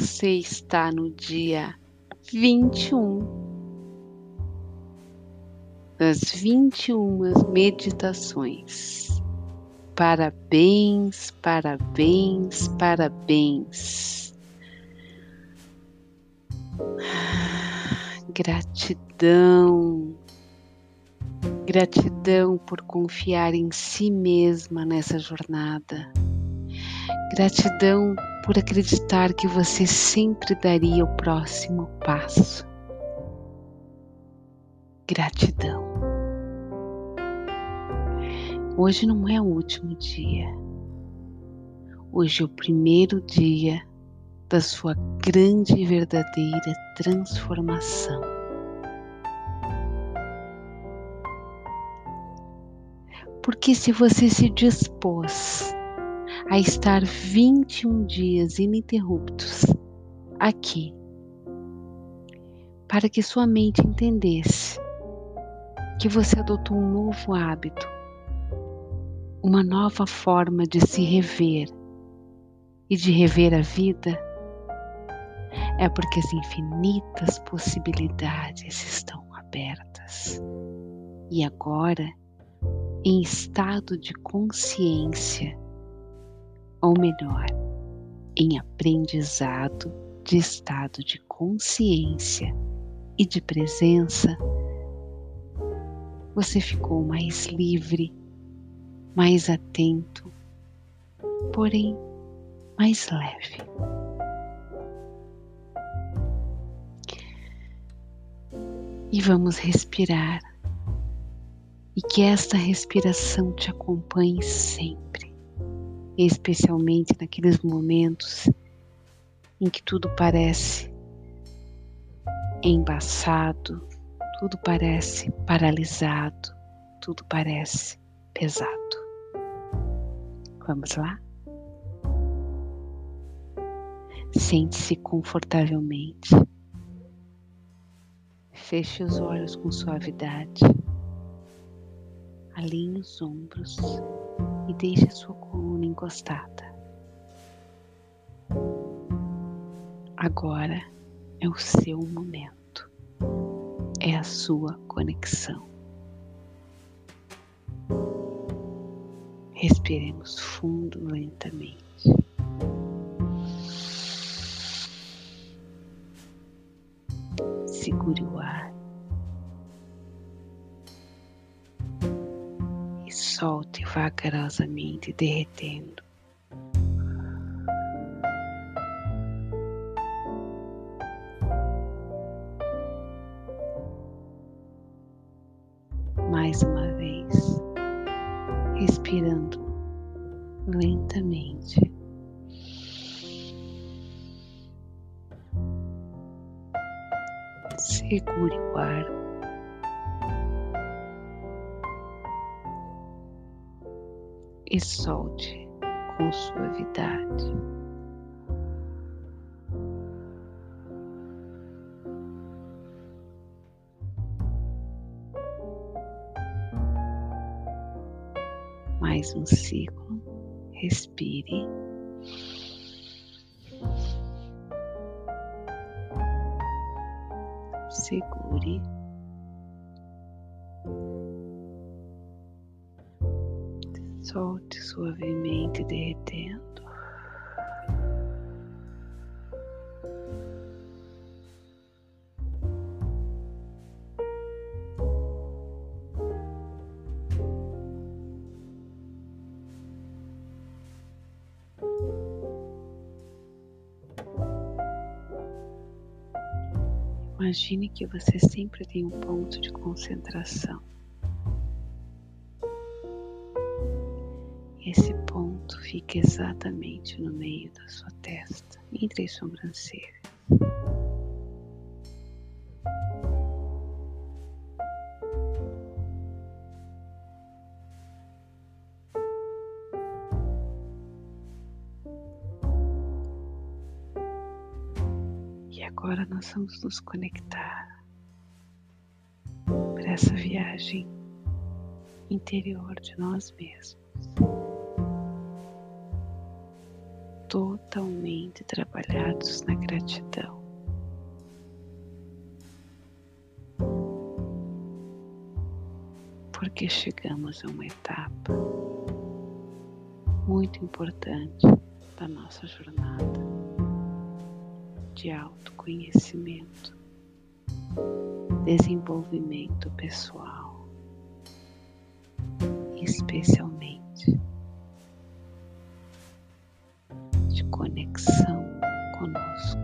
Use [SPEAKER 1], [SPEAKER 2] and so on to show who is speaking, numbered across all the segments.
[SPEAKER 1] você está no dia 21 das 21 meditações. Parabéns, parabéns, parabéns. Gratidão, gratidão por confiar em si mesma nessa jornada. Gratidão por acreditar que você sempre daria o próximo passo. Gratidão. Hoje não é o último dia. Hoje é o primeiro dia da sua grande e verdadeira transformação. Porque se você se dispôs a estar 21 dias ininterruptos aqui, para que sua mente entendesse que você adotou um novo hábito, uma nova forma de se rever e de rever a vida, é porque as infinitas possibilidades estão abertas. E agora, em estado de consciência, ou melhor, em aprendizado de estado de consciência e de presença, você ficou mais livre, mais atento, porém mais leve. E vamos respirar, e que esta respiração te acompanhe sempre especialmente naqueles momentos em que tudo parece embaçado, tudo parece paralisado, tudo parece pesado. Vamos lá? Sente-se confortavelmente. Feche os olhos com suavidade. Alinhe os ombros e deixe a sua coluna encostada. Agora é o seu momento, é a sua conexão. Respiremos fundo lentamente. Vagarosamente derretendo. Mais uma vez, respirando lentamente. Segure o ar e solte com suavidade. Mais um ciclo, respire. Segure. Solte suavemente derretendo. Imagine que você sempre tem um ponto de concentração. Fica exatamente no meio da sua testa, entre as sobrancelhas. E agora nós vamos nos conectar para essa viagem interior de nós mesmos. Totalmente trabalhados na gratidão. Porque chegamos a uma etapa muito importante da nossa jornada de autoconhecimento, desenvolvimento pessoal, especialmente conexão conosco.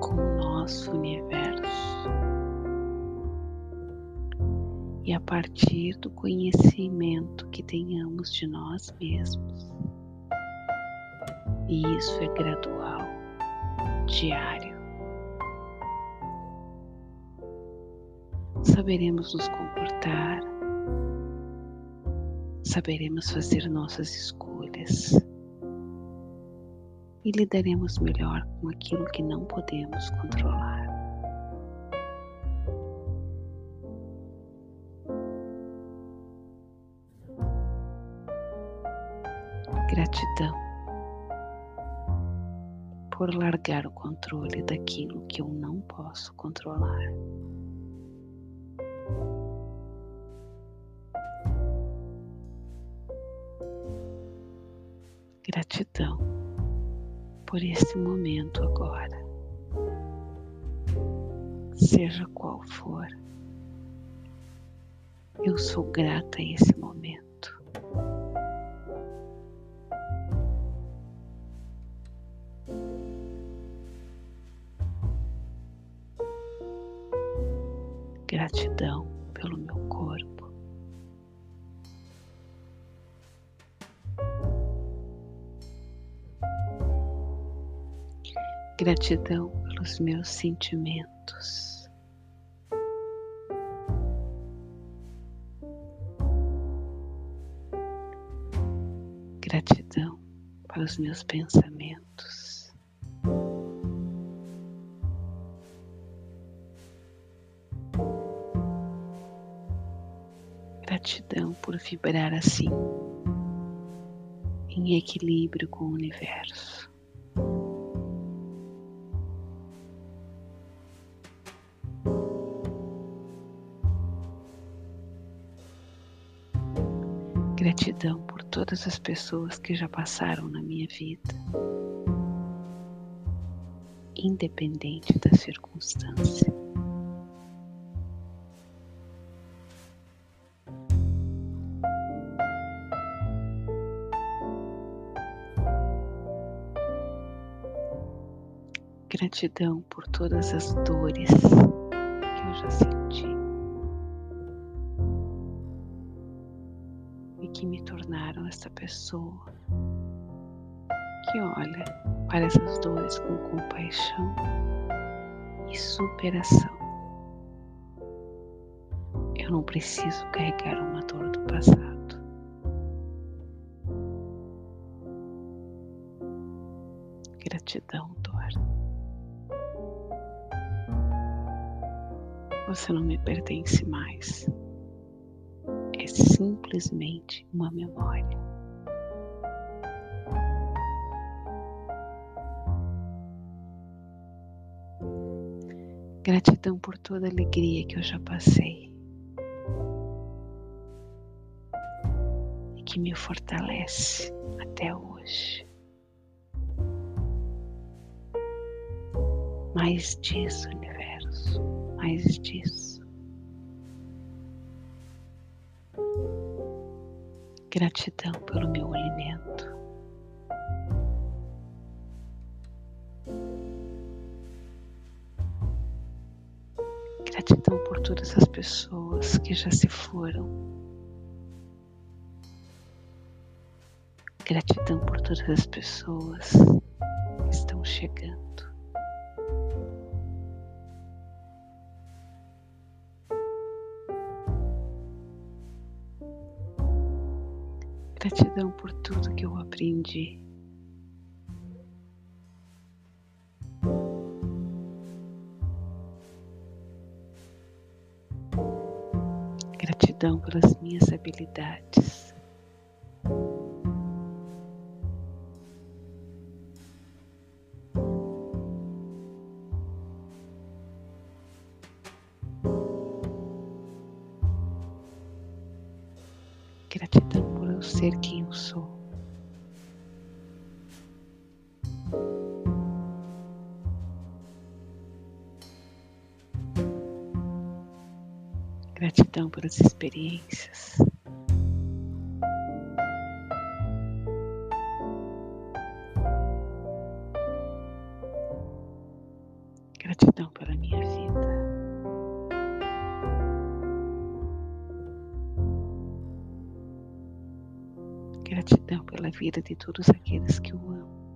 [SPEAKER 1] Com o nosso universo. E a partir do conhecimento que tenhamos de nós mesmos. E isso é gradual, diário. Saberemos nos comportar, saberemos fazer nossas escolhas e lidaremos melhor com aquilo que não podemos controlar. Gratidão por largar o controle daquilo que eu não posso controlar. Gratidão por este momento agora, seja qual for. Eu sou grata a esse momento. Gratidão pelos meus sentimentos. Gratidão para os meus pensamentos. Gratidão por vibrar assim, em equilíbrio com o universo. Todas as pessoas que já passaram na minha vida, independente da circunstância. Gratidão por todas as dores que eu já senti. Essa pessoa que olha para essas dores com compaixão e superação. Eu não preciso carregar uma dor do passado. Gratidão, dor. Você não me pertence mais simplesmente uma memória. Gratidão por toda a alegria que eu já passei e que me fortalece até hoje. Mais disso, universo, mais disso. Gratidão pelo meu alimento. Gratidão por todas as pessoas que já se foram. Gratidão por todas as pessoas que estão chegando. Gratidão por tudo que eu aprendi. Gratidão pelas minhas habilidades. Gratidão pelas experiências. Gratidão pela minha vida. Gratidão pela vida de todos aqueles que o amam.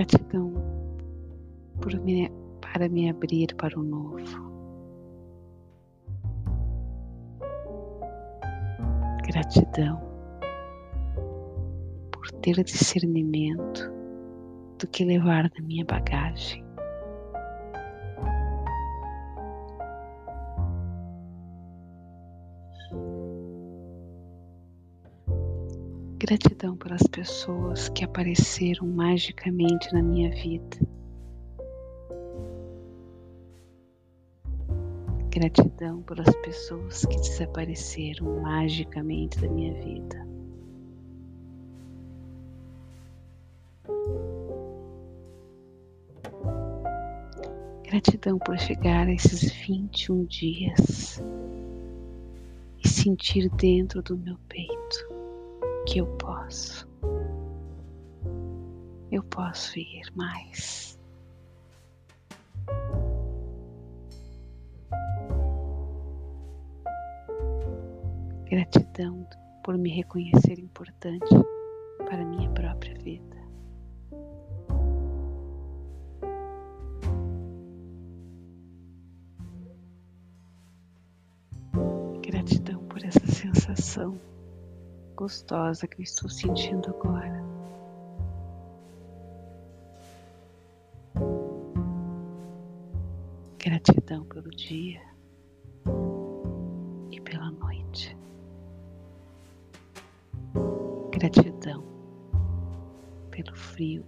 [SPEAKER 1] Gratidão por me, para me abrir para o novo. Gratidão por ter discernimento do que levar na minha bagagem. Gratidão pelas pessoas que apareceram magicamente na minha vida. Gratidão pelas pessoas que desapareceram magicamente da minha vida. Gratidão por chegar a esses 21 dias e sentir dentro do meu peito que eu posso. Eu posso ir mais. Gratidão por me reconhecer importante para minha própria vida. Gratidão por essa sensação gostosa que eu estou sentindo agora. Gratidão pelo dia e pela noite. Gratidão pelo frio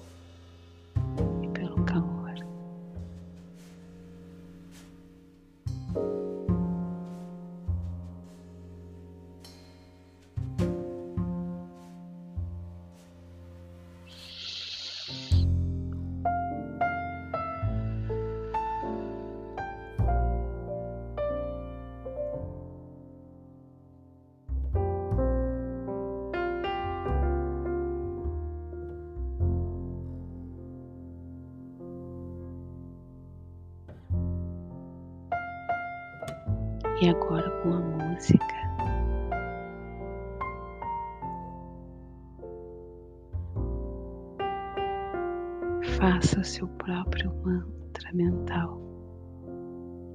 [SPEAKER 1] E agora com a música. Faça seu próprio mantra mental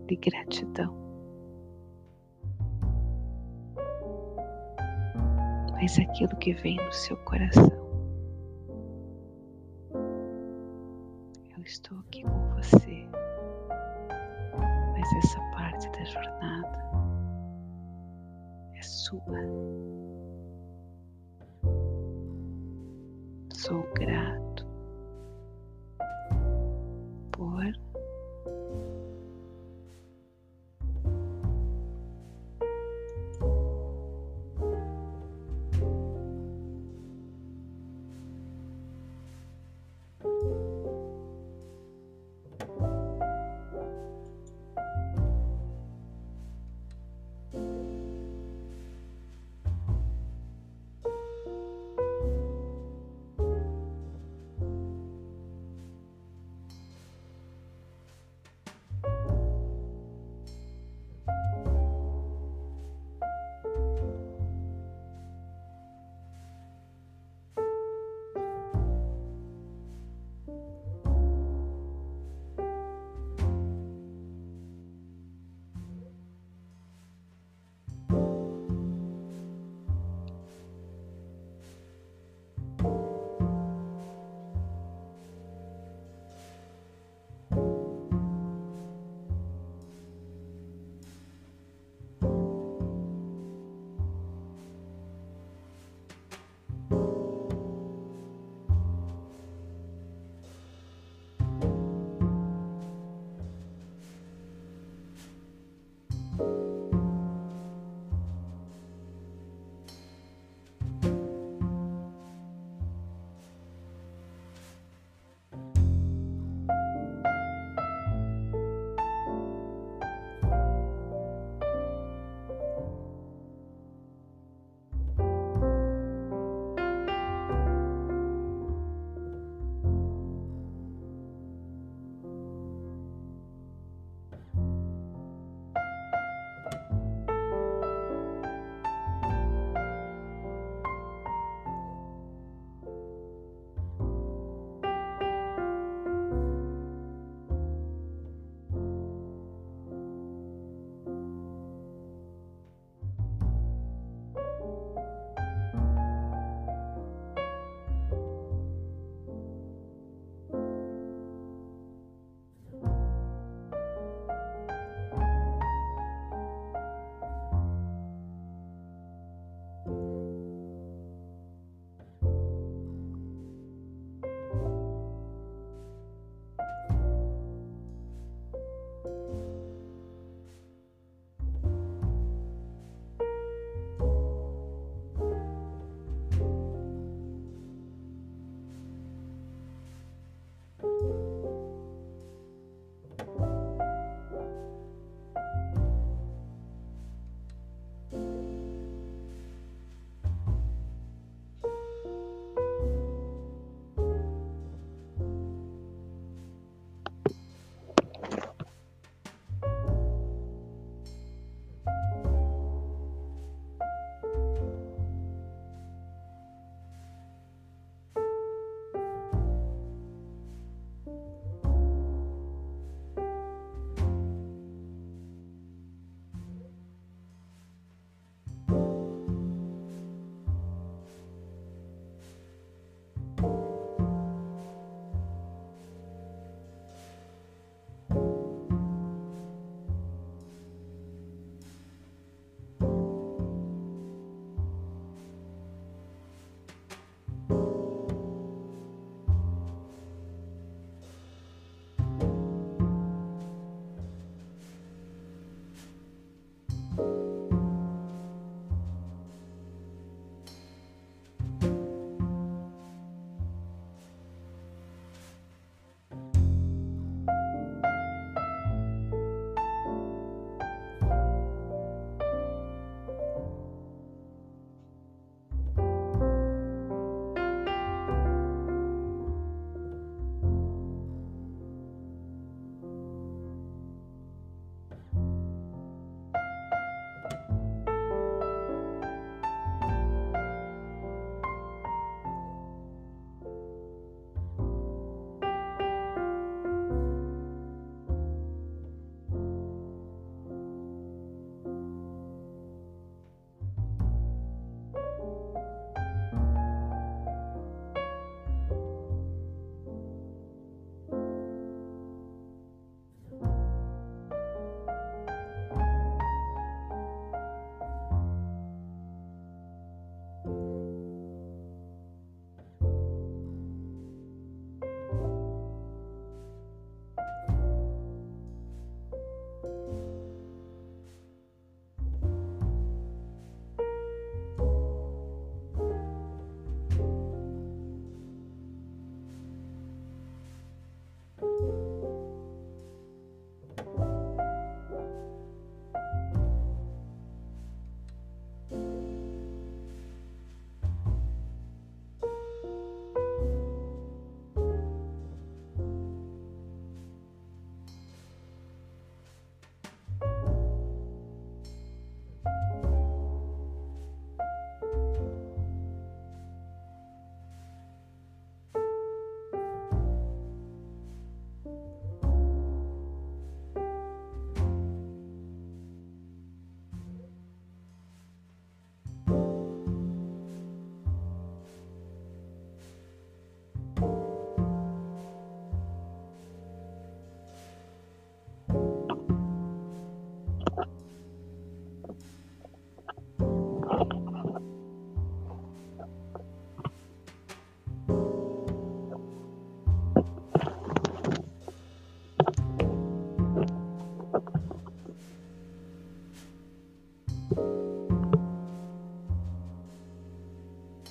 [SPEAKER 1] de gratidão. Mas aquilo que vem no seu coração. Eu estou aqui com você. Mas essa parte da jornada é sua. Sou grato por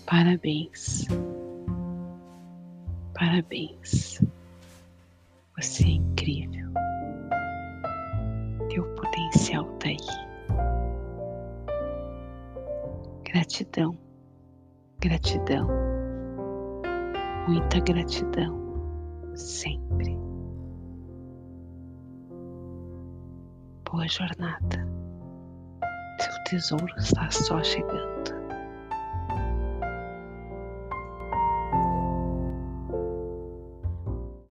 [SPEAKER 1] Parabéns. Parabéns. Você é incrível. Teu potencial tá aí. Gratidão, gratidão, muita gratidão, sempre. Boa jornada. Seu tesouro está só chegando.